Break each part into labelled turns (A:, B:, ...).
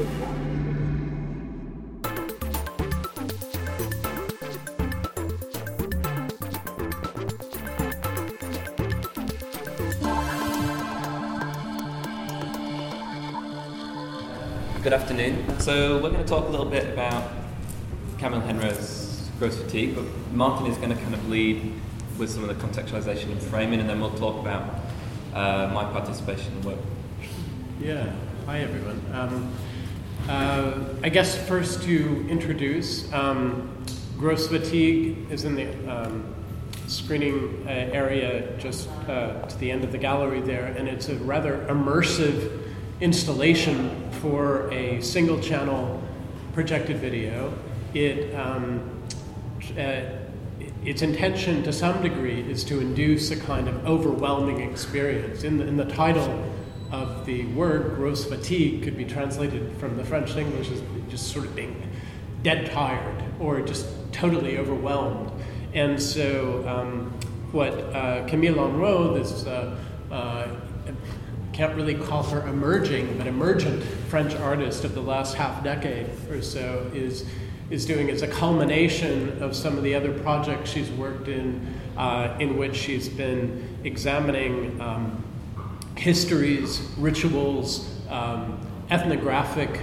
A: Good afternoon. So we're going to talk a little bit about Camille Henrot's Grosse Fatigue, but Martin is going to kind of lead with some of the contextualization and framing, and then we'll talk about uh, my participation in the work.
B: Yeah. Hi, everyone. Um, uh, I guess first to introduce, um, Grosse Fatigue is in the um, screening uh, area just uh, to the end of the gallery there, and it's a rather immersive installation for a single channel projected video. It, um, uh, its intention to some degree is to induce a kind of overwhelming experience. In the, in the title of the word, Grosse Fatigue could be translated from the French English as just sort of being dead tired or just totally overwhelmed. And so, um, what uh, Camille Henrot, this uh, uh, can't really call her emerging, but emergent French artist of the last half decade or so is is doing is a culmination of some of the other projects she's worked in, uh, in which she's been examining um, histories, rituals, um, ethnographic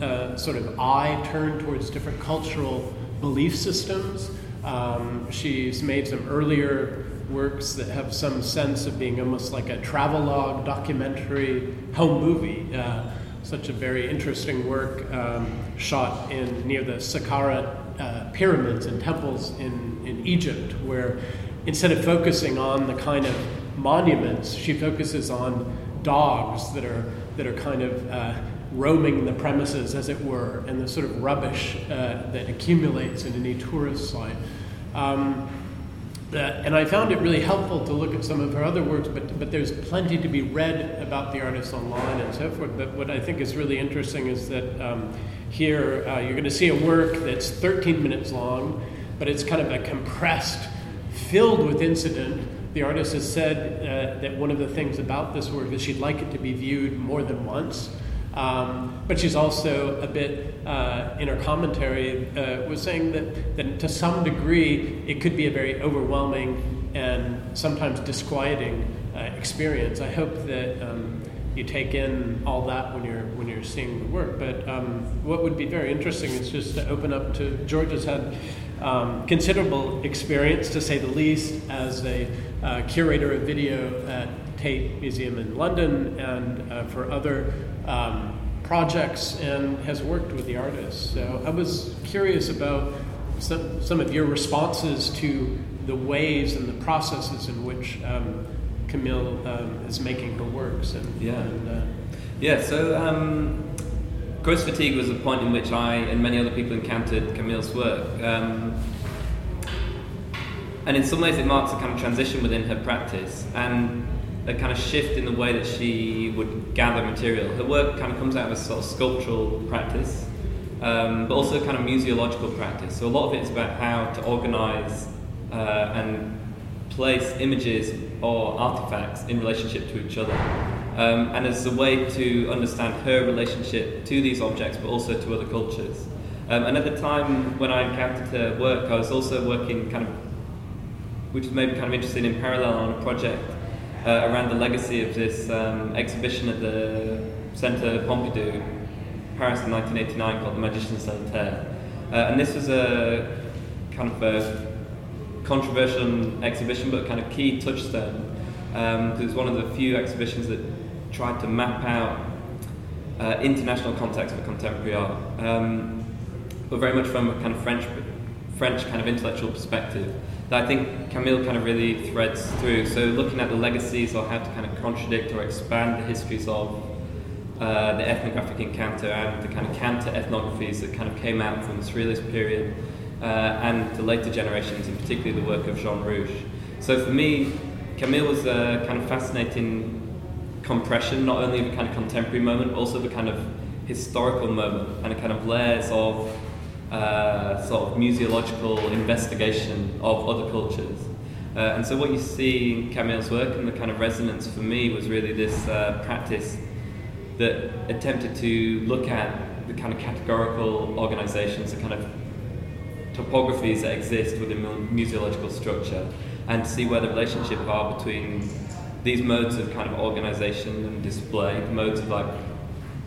B: uh, sort of eye turned towards different cultural belief systems. Um, she's made some earlier works that have some sense of being almost like a travelogue, documentary, home movie. Uh, such a very interesting work um, shot in near the Saqqara uh, pyramids and temples in, in Egypt, where instead of focusing on the kind of monuments, she focuses on dogs that are that are kind of uh, roaming the premises, as it were, and the sort of rubbish uh, that accumulates in any tourist site. Um, and I found it really helpful to look at some of her other works, but, but there's plenty to be read about the artist online and so forth. But what I think is really interesting is that um, here uh, you're going to see a work that's 13 minutes long, but it's kind of a compressed, filled with incident. The artist has said uh, that one of the things about this work is she'd like it to be viewed more than once. Um, but she's also a bit, uh, in her commentary, uh, was saying that, that to some degree it could be a very overwhelming and sometimes disquieting uh, experience. I hope that um, you take in all that when you're when you're seeing the work. But um, what would be very interesting is just to open up to George has had um, considerable experience, to say the least, as a uh, curator of video at Tate Museum in London and uh, for other um, projects and has worked with the artists. So I was curious about some, some of your responses to the ways and the processes in which um, Camille um, is making her works. And,
A: yeah.
B: And, uh,
A: yeah, so um, Grosse Fatigue was a point in which I and many other people encountered Camille's work. Um, and in some ways, it marks a kind of transition within her practice. And a kind of shift in the way that she would gather material. Her work kind of comes out of a sort of sculptural practice, um, but also kind of museological practice. So a lot of it is about how to organize uh, and place images or artifacts in relationship to each other. Um, and as a way to understand her relationship to these objects, but also to other cultures. Um, and at the time when I encountered her work, I was also working kind of, which is maybe kind of interesting in parallel on a project uh, around the legacy of this um, exhibition at the Centre Pompidou, Paris in 1989, called The Magiciens de la Terre. Uh, and this was a kind of a controversial exhibition, but kind of key touchstone. Um, it was one of the few exhibitions that tried to map out uh, international context for contemporary art, um, but very much from a kind of French, French kind of intellectual perspective that I think Camille kind of really threads through. So looking at the legacies or how to kind of contradict or expand the histories of uh, the ethnographic encounter and the kind of counter ethnographies that kind of came out from the Surrealist period uh, and the later generations, and particularly the work of Jean Rouch. So for me, Camille was a kind of fascinating compression, not only of a kind of contemporary moment, also the kind of historical moment and a kind of layers of uh, sort of museological investigation of other cultures. Uh, and so what you see in Camille's work and the kind of resonance for me was really this uh, practice that attempted to look at the kind of categorical organizations, the kind of topographies that exist within museological structure, and see where the relationship are between these modes of kind of organization and display, modes of like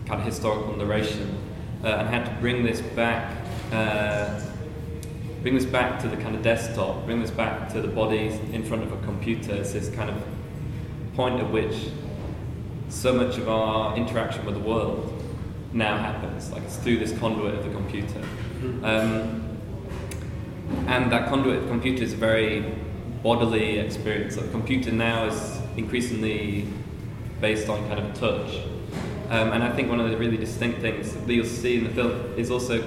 A: kind of historical narration, uh, and how to bring this back. Uh, bring this back to the kind of desktop, bring this back to the body in front of a computer. It's this kind of point at which so much of our interaction with the world now happens. Like it's through this conduit of the computer. Mm-hmm. Um, and that conduit of the computer is a very bodily experience. So the computer now is increasingly based on kind of touch. Um, and I think one of the really distinct things that you'll see in the film is also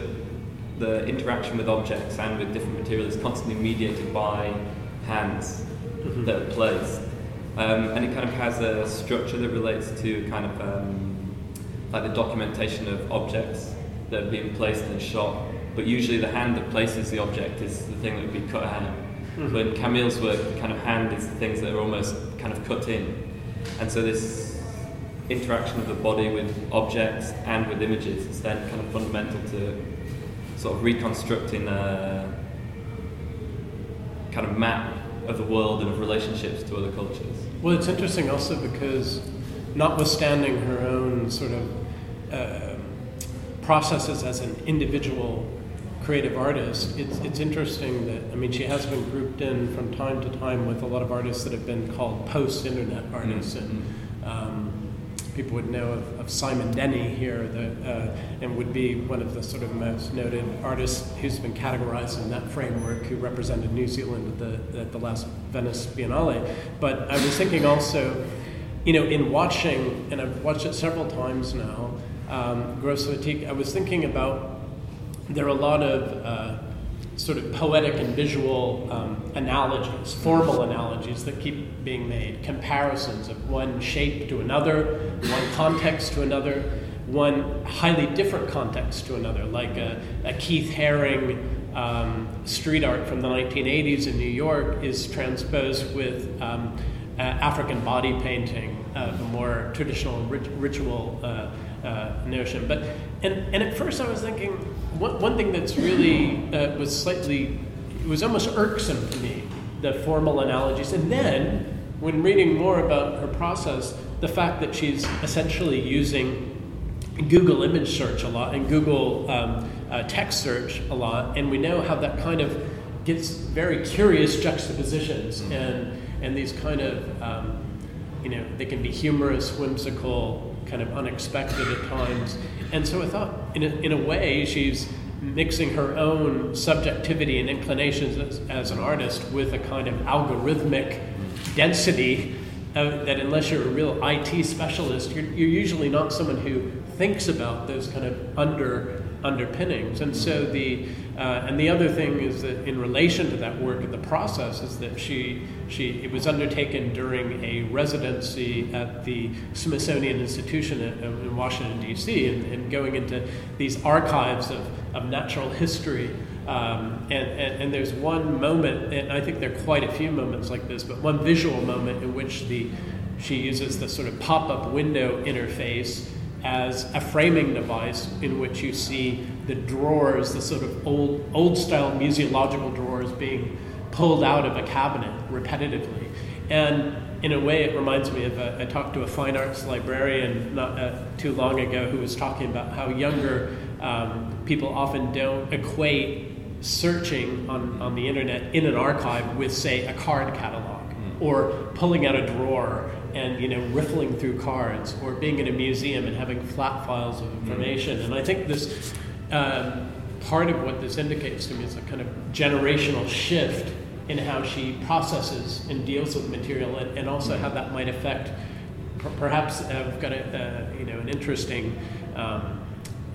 A: the interaction with objects and with different materials is constantly mediated by hands mm-hmm. that are placed. Um, and it kind of has a structure that relates to kind of um, like the documentation of objects that are being placed and shot. But usually the hand that places the object is the thing that would be cut out. Mm-hmm. But in Camille's work, the kind of hand is the things that are almost kind of cut in. And so this interaction of the body with objects and with images is then kind of fundamental to sort of reconstructing a kind of map of the world and of relationships to other cultures.
B: Well, it's interesting also because, notwithstanding her own sort of uh, processes as an individual creative artist, it's, it's interesting that, I mean, she has been grouped in from time to time with a lot of artists that have been called post internet artists. Mm-hmm. And, people would know of, of Simon Denny here, the, uh, and would be one of the sort of most noted artists who's been categorized in that framework, who represented New Zealand at the, at the last Venice Biennale. But I was thinking also, you know, in watching, and I've watched it several times now, um, Grosse Fatigue, I was thinking about there are a lot of uh, sort of poetic and visual um, analogies, formal analogies that keep being made, comparisons of one shape to another, one context to another, one highly different context to another, like a, a Keith Haring um, street art from the 1980s in New York is transposed with um, uh, African body painting, uh, the more traditional rit- ritual uh, uh, notion. But and, and at first I was thinking one, one thing that's really uh, was slightly it was almost irksome to me the formal analogies, and then when reading more about her process, the fact that she's essentially using Google image search a lot and Google um, uh, text search a lot, and we know how that kind of gets very curious juxtapositions mm-hmm. and and these kind of um, you know they can be humorous, whimsical, kind of unexpected at times. And so I thought, in a, in a way, she's mixing her own subjectivity and inclinations as, as an artist with a kind of algorithmic density uh, that unless you're a real IT specialist, you're, you're, usually not someone who thinks about those kind of under underpinnings. And so the uh, and the other thing is that in relation to that work and the process is that she she it was undertaken during a residency at the Smithsonian Institution in, in Washington D.C. And, and, going into these archives of, of natural history. Um, and, and, and there's one moment, and I think there are quite a few moments like this, but one visual moment in which the she uses the sort of pop-up window interface as a framing device in which you see the drawers, the sort of old, old style museological drawers being pulled out of a cabinet repetitively. And in a way, it reminds me of a, I talked to a fine arts librarian not uh, too long ago who was talking about how younger um, people often don't equate searching on, on the internet in an archive with, say, a card catalog mm. or pulling out a drawer and you know riffling through cards or being in a museum and having flat files of information mm. and i think this um, part of what this indicates to me is a kind of generational shift in how she processes and deals with material and, and also how that might affect perhaps i've got a, uh, you know an interesting um,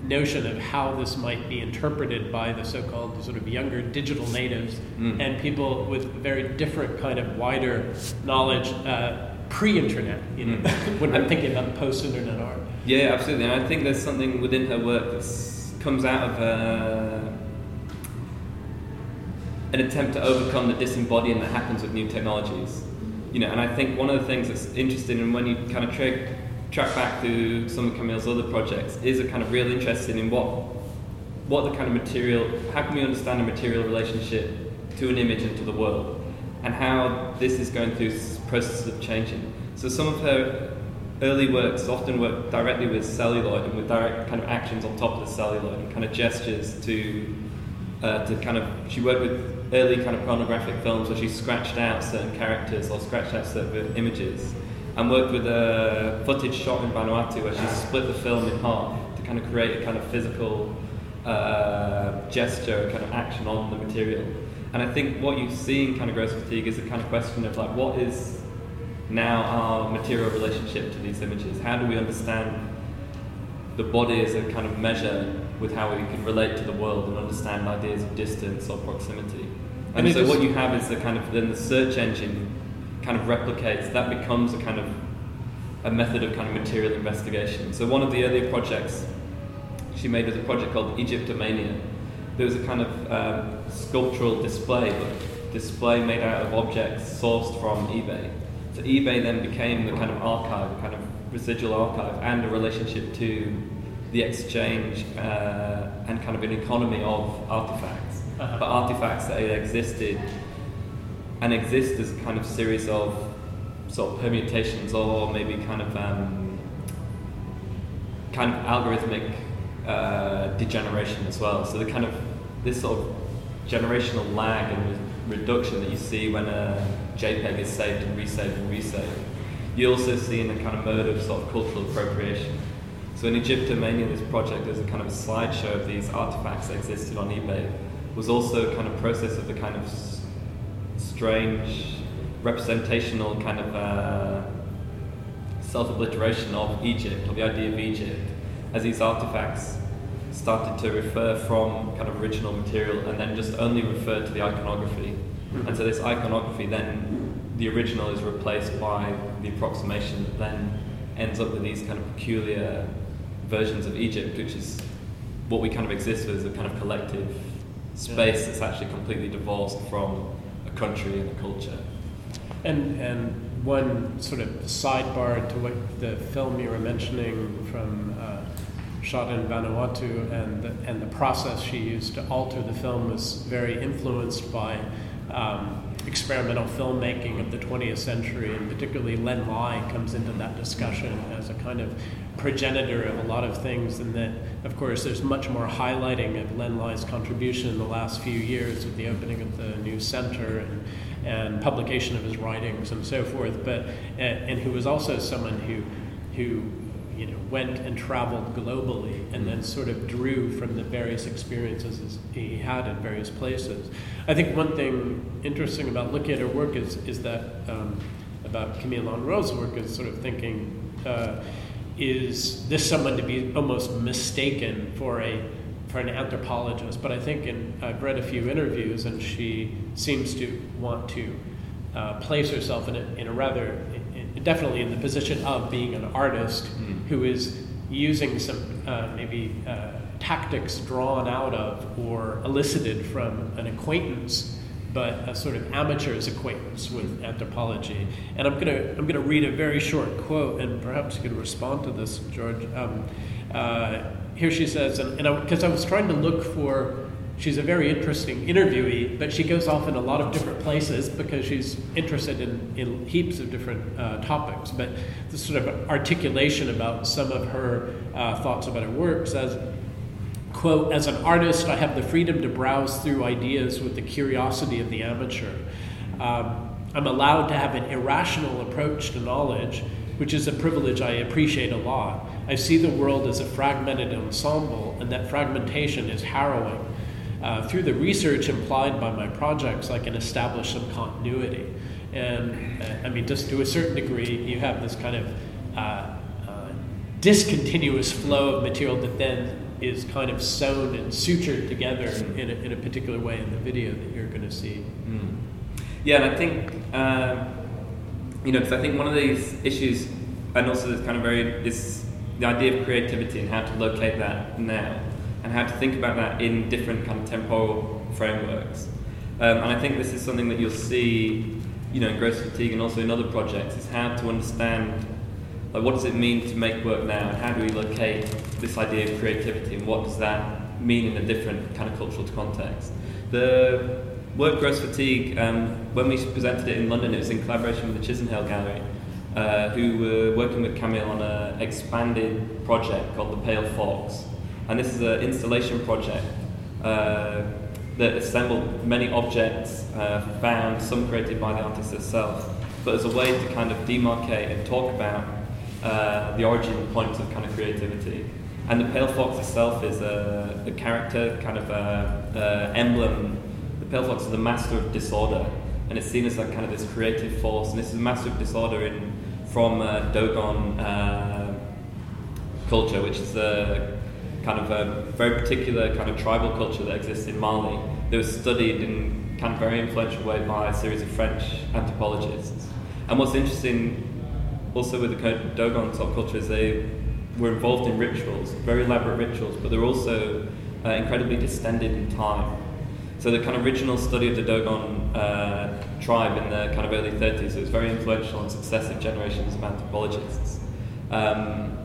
B: notion of how this might be interpreted by the so-called sort of younger digital natives mm. and people with very different kind of wider knowledge uh, pre-internet, you know, mm. when I'm thinking about post-internet art.
A: Yeah, absolutely. And I think there's something within her work that comes out of uh, an attempt to overcome the disembodying that happens with new technologies. You know, and I think one of the things that's interesting, and when you kind of tra- track back through some of Camille's other projects, is a kind of real interest in what what the kind of material, how can we understand a material relationship to an image and to the world, and how this is going through processes of changing. So some of her early works often work directly with celluloid and with direct kind of actions on top of the celluloid and kind of gestures to uh, to kind of she worked with early kind of pornographic films where she scratched out certain characters or scratched out certain images and worked with a footage shot in Vanuatu where she split the film in half to kind of create a kind of physical uh, gesture, kind of action on the material. And I think what you see in kind of Grosse Fatigue is a kind of question of like what is now our material relationship to these images? How do we understand the body as a kind of measure with how we can relate to the world and understand ideas of distance or proximity? And, and so what you have is the kind of then the search engine kind of replicates that becomes a kind of a method of kind of material investigation. So one of the earlier projects she made was a project called Egyptomania. There was a kind of um, sculptural display, but display made out of objects sourced from eBay. So eBay then became the kind of archive, the kind of residual archive, and a relationship to the exchange uh, and kind of an economy of artifacts. Uh-huh. But artifacts that existed and exist as a kind of series of sort of permutations or maybe kind of um, kind of algorithmic uh, degeneration as well. So the kind of this sort of generational lag and re- reduction that you see when a JPEG is saved and resaved and resaved. You also see in a kind of mode of sort of cultural appropriation. So in Egyptomania, this project, there's a kind of a slideshow of these artifacts that existed on eBay. Was also a kind of process of the kind of s- strange representational kind of uh, self-obliteration of Egypt, or the idea of Egypt, as these artifacts started to refer from kind of original material and then just only refer to the iconography. And so this iconography then, the original is replaced by the approximation that then ends up with these kind of peculiar versions of Egypt, which is what we kind of exist with as a kind of collective space that's actually completely divorced from a country and a culture.
B: And and one sort of sidebar to what the film you were mentioning from uh, shot in Vanuatu, and the, and the process she used to alter the film was very influenced by um, experimental filmmaking of the 20th century, and particularly Len Lye comes into that discussion as a kind of progenitor of a lot of things, and that, of course, there's much more highlighting of Len Lye's contribution in the last few years with the opening of the new center and, and publication of his writings and so forth, but, and, and who was also someone who, who you know, went and traveled globally and then sort of drew from the various experiences he had in various places. I think one thing interesting about looking at her work is, is that um, about Camille Henrot's work is sort of thinking, uh, is this someone to be almost mistaken for a for an anthropologist? But I think in, I've read a few interviews, and she seems to want to uh, place herself in a, in a rather definitely in the position of being an artist mm. Who is using some uh, maybe uh, tactics drawn out of or elicited from an acquaintance, but a sort of amateur's acquaintance with anthropology. And I'm gonna I'm gonna read a very short quote, and perhaps you can respond to this, George. Um, uh, here she says, and because I, I was trying to look for She's a very interesting interviewee, but she goes off in a lot of different places because she's interested in, in heaps of different uh, topics. But the sort of articulation about some of her uh, thoughts about her work says, quote, as an artist, I have the freedom to browse through ideas with the curiosity of the amateur. Um, I'm allowed to have an irrational approach to knowledge, which is a privilege I appreciate a lot. I see the world as a fragmented ensemble, and that fragmentation is harrowing. Uh, through the research implied by my projects, I can establish some continuity. And uh, I mean, just to a certain degree, you have this kind of uh, uh, discontinuous flow of material that then is kind of sewn and sutured together in a, in a particular way in the video that you're going to see. Mm.
A: Yeah, and I think, um, you know, because I think one of these issues, and also this kind of very, is the idea of creativity and how to locate that now and how to think about that in different kind of temporal frameworks. Um, and I think this is something that you'll see, you know, in Grosse Fatigue and also in other projects, is how to understand Like, what does it mean to make work now, and how do we locate this idea of creativity, and what does that mean in a different kind of cultural context? The work Grosse Fatigue, um, when we presented it in London, it was in collaboration with the Chisenhale Gallery, uh, who were working with Camille on an expanded project called The Pale Fox. And this is an installation project uh, that assembled many objects uh, found, some created by the artist herself, but as a way to kind of demarcate and talk about uh, the origin points of kind of creativity. And the pale fox itself is a, a character, kind of a, a, emblem. The pale fox is the master of disorder, and it's seen as like kind of this creative force. And this is a master of disorder in from uh, Dogon uh, culture, which is a kind of a very particular kind of tribal culture that exists in Mali. That was studied in kind of very influential way by a series of French anthropologists. And what's interesting also with the Dogon subculture is they were involved in rituals, very elaborate rituals, but they're also uh, incredibly distended in time. So the kind of original study of the Dogon uh, tribe in the kind of early 30s, it was very influential on successive generations of anthropologists. Um,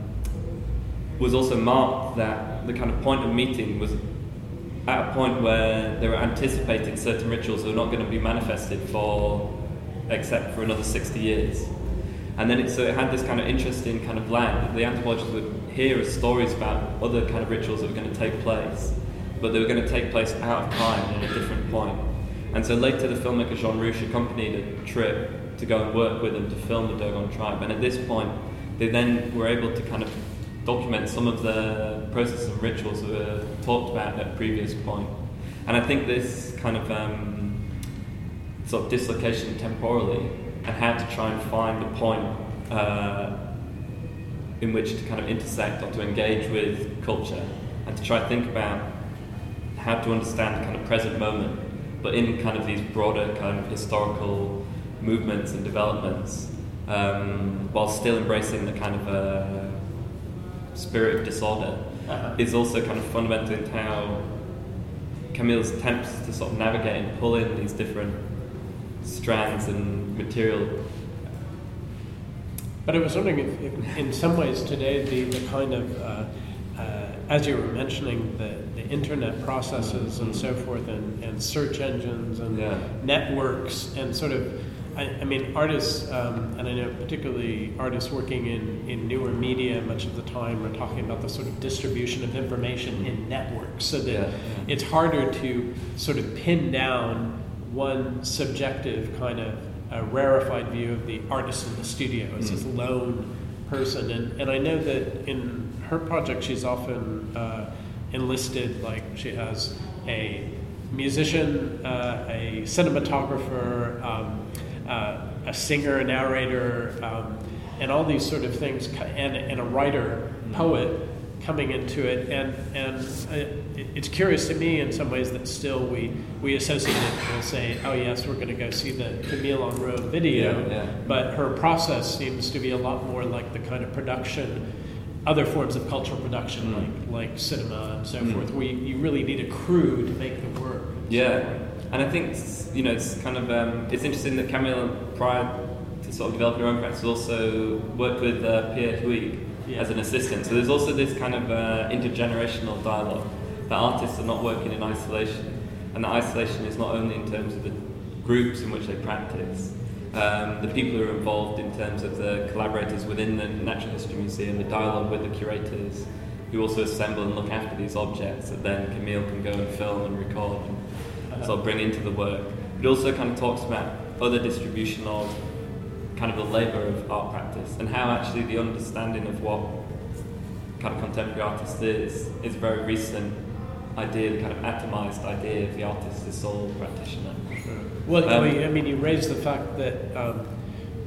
A: was also marked that the kind of point of meeting was at a point where they were anticipating certain rituals that were not going to be manifested for except for another 60 years. And then it, so it had this kind of interesting kind of blend. The anthropologists would hear stories about other kind of rituals that were going to take place, but they were going to take place out of time at a different point. And so later, the filmmaker Jean Rouch accompanied a trip to go and work with them to film the Dogon tribe. And at this point, they then were able to kind of document some of the processes and rituals that were talked about at a previous point. And I think this kind of um, sort of dislocation temporally and how to try and find the point uh, in which to kind of intersect or to engage with culture and to try to think about how to understand the kind of present moment, but in kind of these broader kind of historical movements and developments, um, while still embracing the kind of uh, spirit of disorder, uh-huh. is also kind of fundamental in how Camille's attempts to sort of navigate and pull in these different strands and material.
B: But I was wondering if, if in some ways today, the, the kind of, uh, uh, as you were mentioning, the, the internet processes and so forth, and, and search engines and yeah. networks, and sort of, I, I mean, artists, um, and I know particularly artists working in, in newer media much of the time are talking about the sort of distribution of information in networks, so that yeah. it's harder to sort of pin down one subjective kind of uh, rarefied view of the artist in the studio as this mm. lone person. And, and I know that in her project, she's often uh, enlisted, like she has a musician, uh, a cinematographer, um, uh, a singer, a narrator, um, and all these sort of things, and, and a writer, mm. poet coming into it, and and it's curious to me in some ways that still we we associate it. We'll say, oh yes, we're going to go see the Camille Henrot video, yeah, yeah. but her process seems to be a lot more like the kind of production, other forms of cultural production, mm. like like cinema and so mm. forth, where you, you, really need a crew to make the work.
A: Yeah, and I think you know it's kind of um, it's interesting that Camille prior to sort of developing her own practice also worked with uh, Pierre Huyghe yeah. as an assistant. So there's also this kind of uh, intergenerational dialogue that artists are not working in isolation, and that isolation is not only in terms of the groups in which they practice, um, the people who are involved in terms of the collaborators within the Natural History Museum, the dialogue with the curators, who also assemble and look after these objects that then Camille can go and film and record. Sort of bring into the work. It also kind of talks about other distribution of kind of the labour of art practice and how actually the understanding of what kind of contemporary artist is is a very recent idea, the kind of atomized idea of the artist as sole practitioner.
B: Well, um, I, mean, I mean, you raise the fact that. Um,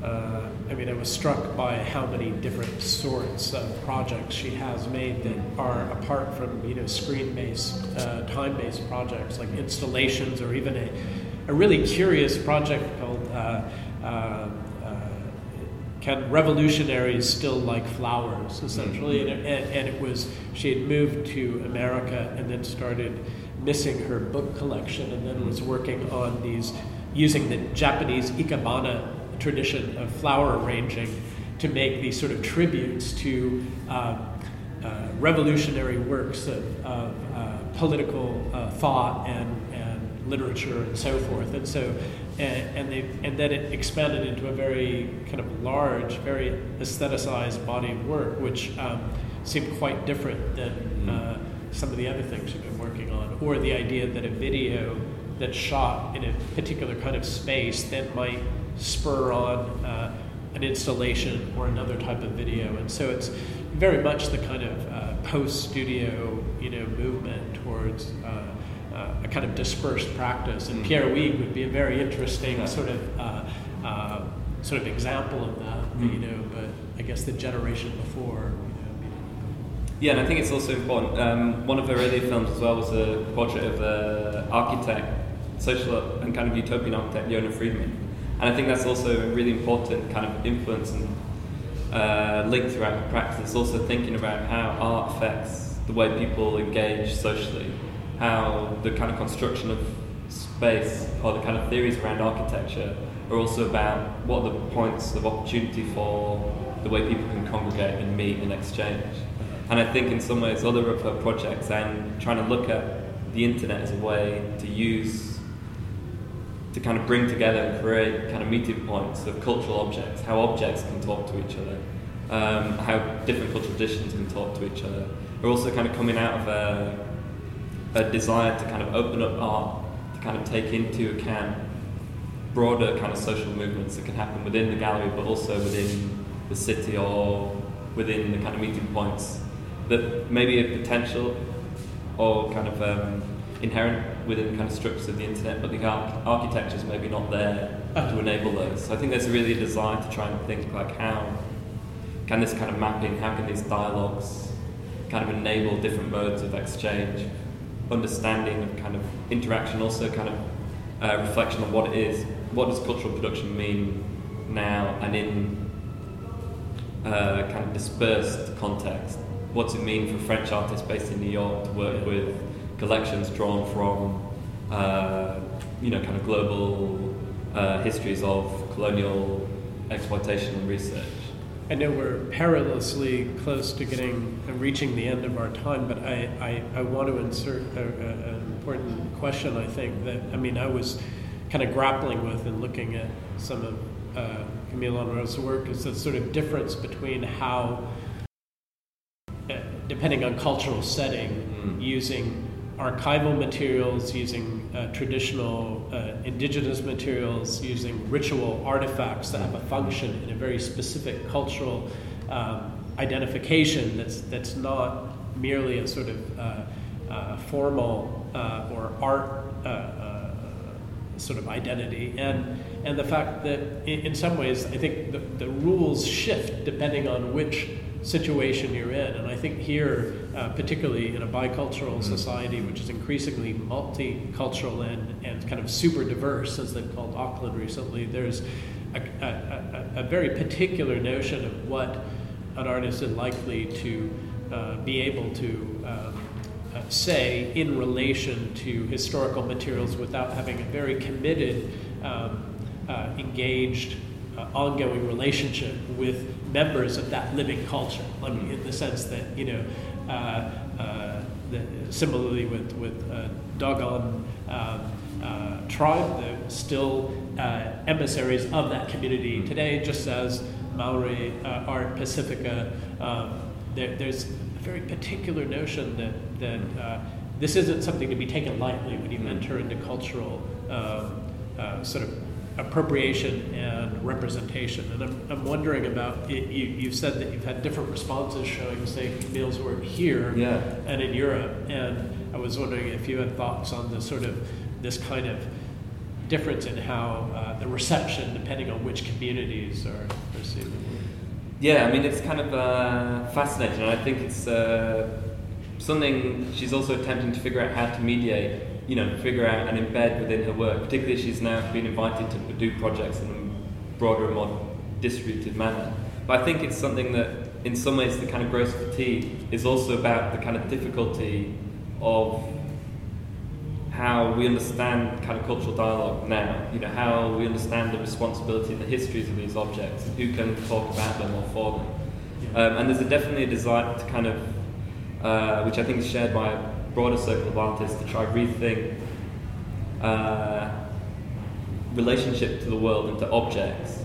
B: uh, I mean, I was struck by how many different sorts of projects she has made that are apart from you know screen-based, uh, time-based projects like installations, or even a, a really curious project called uh, uh kind revolutionaries still like flowers, essentially. Mm-hmm. And, and, it was, she had moved to America and then started missing her book collection and then was working on these, using the Japanese ikebana tradition of flower arranging. to make these sort of tributes to uh, uh, revolutionary works of, of uh, political uh, thought and, and literature and so forth. And so, and, and, they, and then it expanded into a very kind of large, very aestheticized body of work, which um, seemed quite different than mm-hmm. uh, some of the other things you've been working on, or the idea that a video that's shot in a particular kind of space that might spur on uh, an installation or another type of video. And so it's very much the kind of uh, post-studio, you know, movement towards uh, uh, a kind of dispersed practice. And mm-hmm. Pierre Huyghe would be a very interesting sort of uh, uh, sort of example of that, mm-hmm. you know. But I guess the generation before.
A: Yeah, and I think it's also important. Um, one of her earlier films as well was a portrait of an architect, social and kind of utopian architect, Yona Friedman. And I think that's also a really important kind of influence and uh, link throughout the practice, also thinking about how art affects the way people engage socially, how the kind of construction of space or the kind of theories around architecture are also about what are the points of opportunity for the way people can congregate and meet and exchange. And I think in some ways other of her projects and trying to look at the internet as a way to use to kind of bring together and create kind of meeting points of cultural objects, how objects can talk to each other, um, how different cultural traditions can talk to each other. We're also kind of coming out of a, a desire to kind of open up art, to kind of take into account broader kind of social movements that can happen within the gallery, but also within the city or within the kind of meeting points that maybe a potential or kind of um, inherent within the kind of structures of the internet, but the architecture is maybe not there to enable those. So I think there's really a desire to try and think like how can this kind of mapping, how can these dialogues kind of enable different modes of exchange, understanding of kind of interaction, also kind of uh, reflection on what it is, what does cultural production mean now and in uh, kind of dispersed context. What's it mean for French artists based in New York to work with collections drawn from, uh, you know, kind of global uh, histories of colonial exploitation and research.
B: I know we're perilously close to getting uh, reaching the end of our time, but I, I, I want to insert a, a, an important question. I think that I mean I was kind of grappling with and looking at some of uh, Camille Henrot's work is the sort of difference between how, uh, depending on cultural setting, mm. using archival materials, using uh, traditional uh, indigenous materials, using ritual artifacts that have a function in a very specific cultural um, identification that's, that's not merely a sort of uh, uh formal uh, or art uh, sort of identity. And, and the fact that, in, in some ways, I think the, the rules shift depending on which situation you're in. And I think here, uh, particularly in a bicultural mm-hmm. society, which is increasingly multicultural and, and kind of super diverse, as they've called Auckland recently, there's a, a, a, a very particular notion of what an artist is likely to uh, be able to um, uh, say in relation to historical materials without having a very committed, um, uh, engaged, uh, ongoing relationship with members of that living culture, like in the sense that you know, uh, uh, the, similarly with with uh, Dogon um, uh, tribe, they're still uh, emissaries of that community today, just as Maori uh, Art Pacifica. Um, there, there's a very particular notion that that this isn't something to be taken lightly when you enter into cultural um, sort of appropriation and representation. And I'm, I'm wondering about it, you, you've said that you've had different responses showing, say, Camille's work here
A: yeah.
B: and in Europe. And I was wondering if you had thoughts on the sort of this kind of difference in how uh, the reception, depending on which communities are receiving it.
A: Yeah, I mean, it's kind of uh, fascinating, and I think it's uh, something she's also attempting to figure out how to mediate you know, figure out and embed within her work. Particularly, she's now been invited to do projects in a broader and more distributed manner. But I think it's something that, in some ways, the kind of Grosse Fatigue is also about the kind of difficulty of how we understand kind of cultural dialogue now. You know, how we understand the responsibility and the histories of these objects, and who can talk about them or for them. Um, and there's a, definitely a desire to kind of, uh, which I think is shared by broader circle of artists, to try rethink uh, relationship to the world and to objects,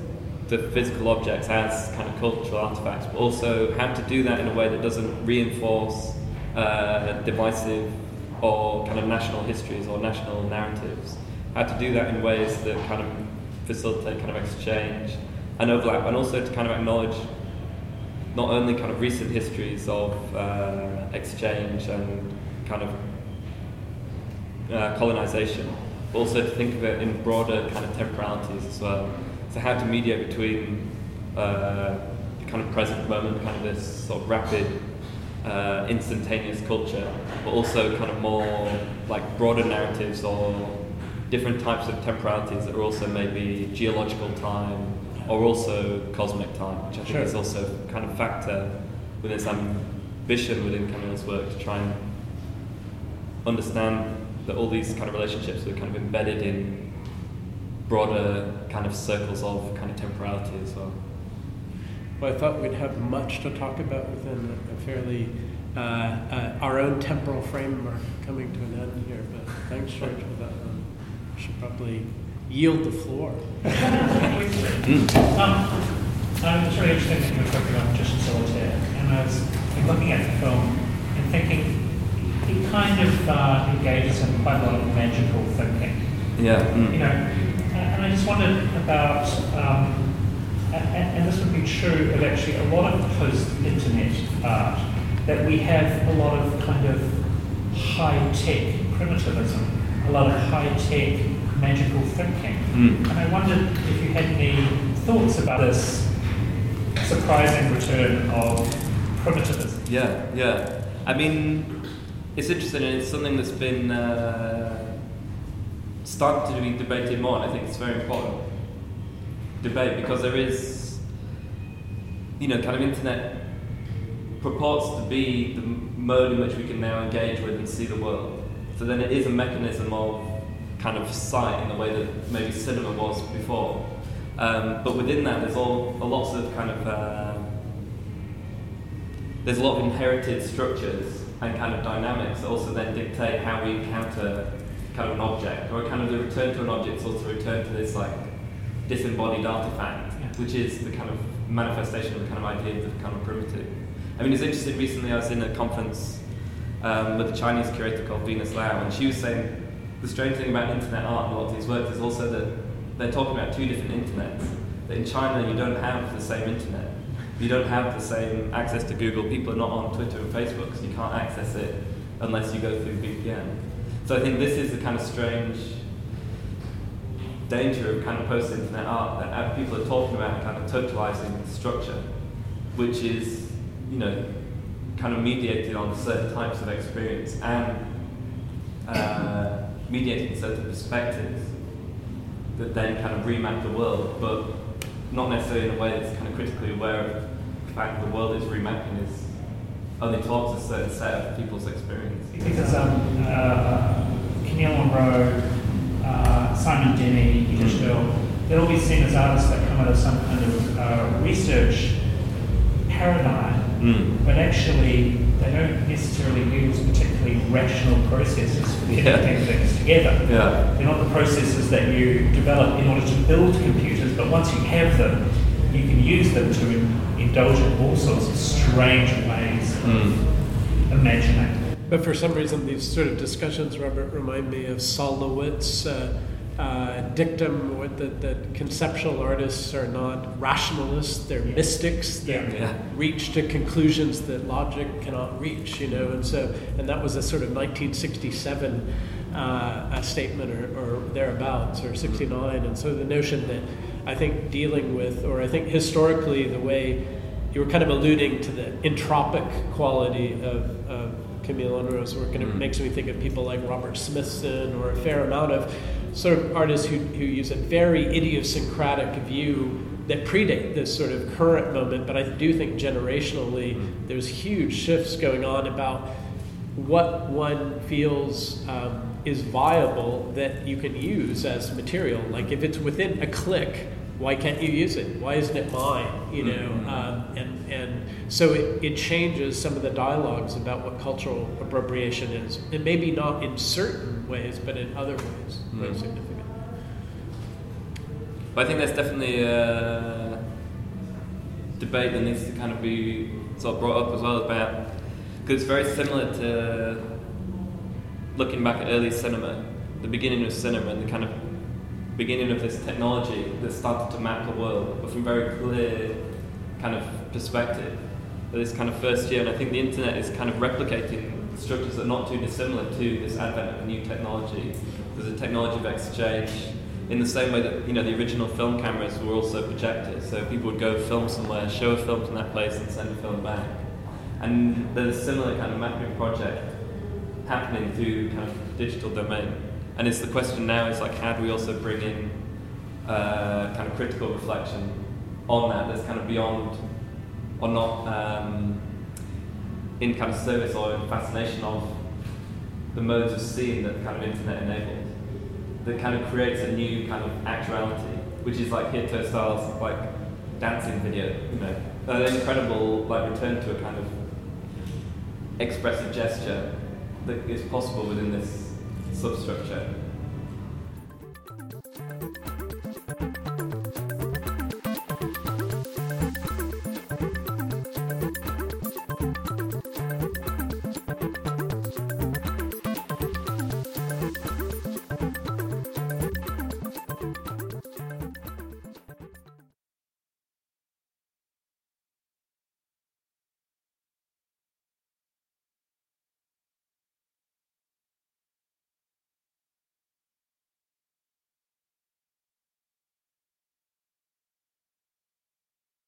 A: to physical objects as kind of cultural artifacts, but also how to do that in a way that doesn't reinforce uh, divisive or kind of national histories or national narratives. How to do that in ways that kind of facilitate kind of exchange and overlap, and also to kind of acknowledge not only kind of recent histories of uh, exchange and kind of uh, colonization, but also to think of it in broader kind of temporalities as well. So how to mediate between uh, the kind of present moment, kind of this sort of rapid, uh, instantaneous culture, but also kind of more like broader narratives or different types of temporalities that are also maybe geological time or also cosmic time, which I think
B: Sure.
A: is also kind of factor within this ambition within Camille's work to try and understand that all these kind of relationships are kind of embedded in broader kind of circles of kind of temporality as well.
B: Well, I thought we'd have much to talk about within a fairly uh, uh, our own temporal framework coming to an end here. But thanks, George, for that. Um, I should probably yield the floor.
C: Um, I was really interested in your talking about Magiciens de la Terre, and I was looking at the film and thinking it kind of uh, engages in quite a lot of magical thinking.
A: Yeah. mm.
C: You know, and I just wondered about, um, and, and this would be true of actually a lot of post-internet art, that we have a lot of kind of high-tech primitivism, a lot of high-tech magical thinking.
A: Mm.
C: And I wondered if you had any thoughts about this surprising return of primitivism.
A: Yeah, yeah. I mean, it's interesting, and it's something that's been uh, started to be debated more, and I think it's very important debate because there is, you know, kind of internet purports to be the mode in which we can now engage with and see the world. So then it is a mechanism of kind of sight in the way that maybe cinema was before. Um, but within that, there's all a lots of kind of uh, there's a lot of inherited structures and kind of dynamics that also then dictate how we encounter kind of an object, or kind of the return to an object is also return to this like disembodied artifact,
C: Yeah.
A: which is the kind of manifestation of the kind of idea of the kind of primitive. I mean, it's interesting. Recently, I was in a conference um, with a Chinese curator called Venus Lau, and she was saying the strange thing about internet art and a lot of these works is also that they're talking about two different internets. That in China, you don't have the same internet. You don't have the same access to Google. People are not on Twitter and Facebook, so you can't access it unless you go through VPN. So I think this is the kind of strange danger of kind of post-internet art that uh, people are talking about kind of totalizing structure, which is, you know, kind of mediated on certain types of experience and uh, mediating certain perspectives that then kind of remap the world, but not necessarily in a way that's kind of critically aware of the fact that the world is remapping is only talks a certain set of people's experience.
C: Because um, uh, Camille Henrot, uh, Simon Denny, Edith
A: Mm.
C: Still, they'll all be seen as artists that come out of some kind of uh, research paradigm,
A: Mm.
C: but actually they don't necessarily use particularly rational processes for
A: Yeah.
C: connecting things together.
A: Yeah.
C: They're not the processes that you develop in order to build computers, but once you have them, you can use them to in- indulge in all sorts of strange ways of
A: Mm.
C: imagining.
B: But for some reason, these sort of discussions, Robert, remind me of Sol LeWitt's uh, uh, dictum that, that conceptual artists are not rationalists, they're mystics. They
C: Yeah.
A: Yeah.
B: reach to conclusions that logic cannot reach, you know. And so, and that was a sort of 1967 uh, a statement or, or thereabouts, or 69. And so the notion that I think dealing with, or I think historically, the way you were kind of alluding to the entropic quality of, of Camille work, and it
A: Mm.
B: makes me think of people like Robert Smithson or a fair amount of sort of artists who, who use a very idiosyncratic view that predate this sort of current moment, but I do think generationally there's huge shifts going on about what one feels um, is viable that you can use as material. Like if it's within a click, why can't you use it? Why isn't it mine? You know, mm-hmm. um, and and so it, it changes some of the dialogues about what cultural appropriation is, and maybe not in certain ways, but in other ways, very significant.
A: But I think there's definitely a debate that needs to kind of be sort of brought up as well about because it's very similar to looking back at early cinema, the beginning of cinema, and the kind of beginning of this technology that started to map the world, but from very clear kind of perspective. This kind of first year, and I think the internet is kind of replicating structures that are not too dissimilar to this advent of new technology. There's a technology of exchange in the same way that you know the original film cameras were also projectors. So people would go film somewhere, show a film from that place, and send a film back. And there's a similar kind of mapping project happening through kind of digital domain. And it's the question now is like, how do we also bring in uh, kind of critical reflection on that that's kind of beyond or not um, in kind of service or in fascination of the modes of seeing that kind of internet enables that kind of creates a new kind of actuality which is like Hito Steyerl's like dancing video you know an incredible like return to a kind of expressive gesture that is possible within this substructure.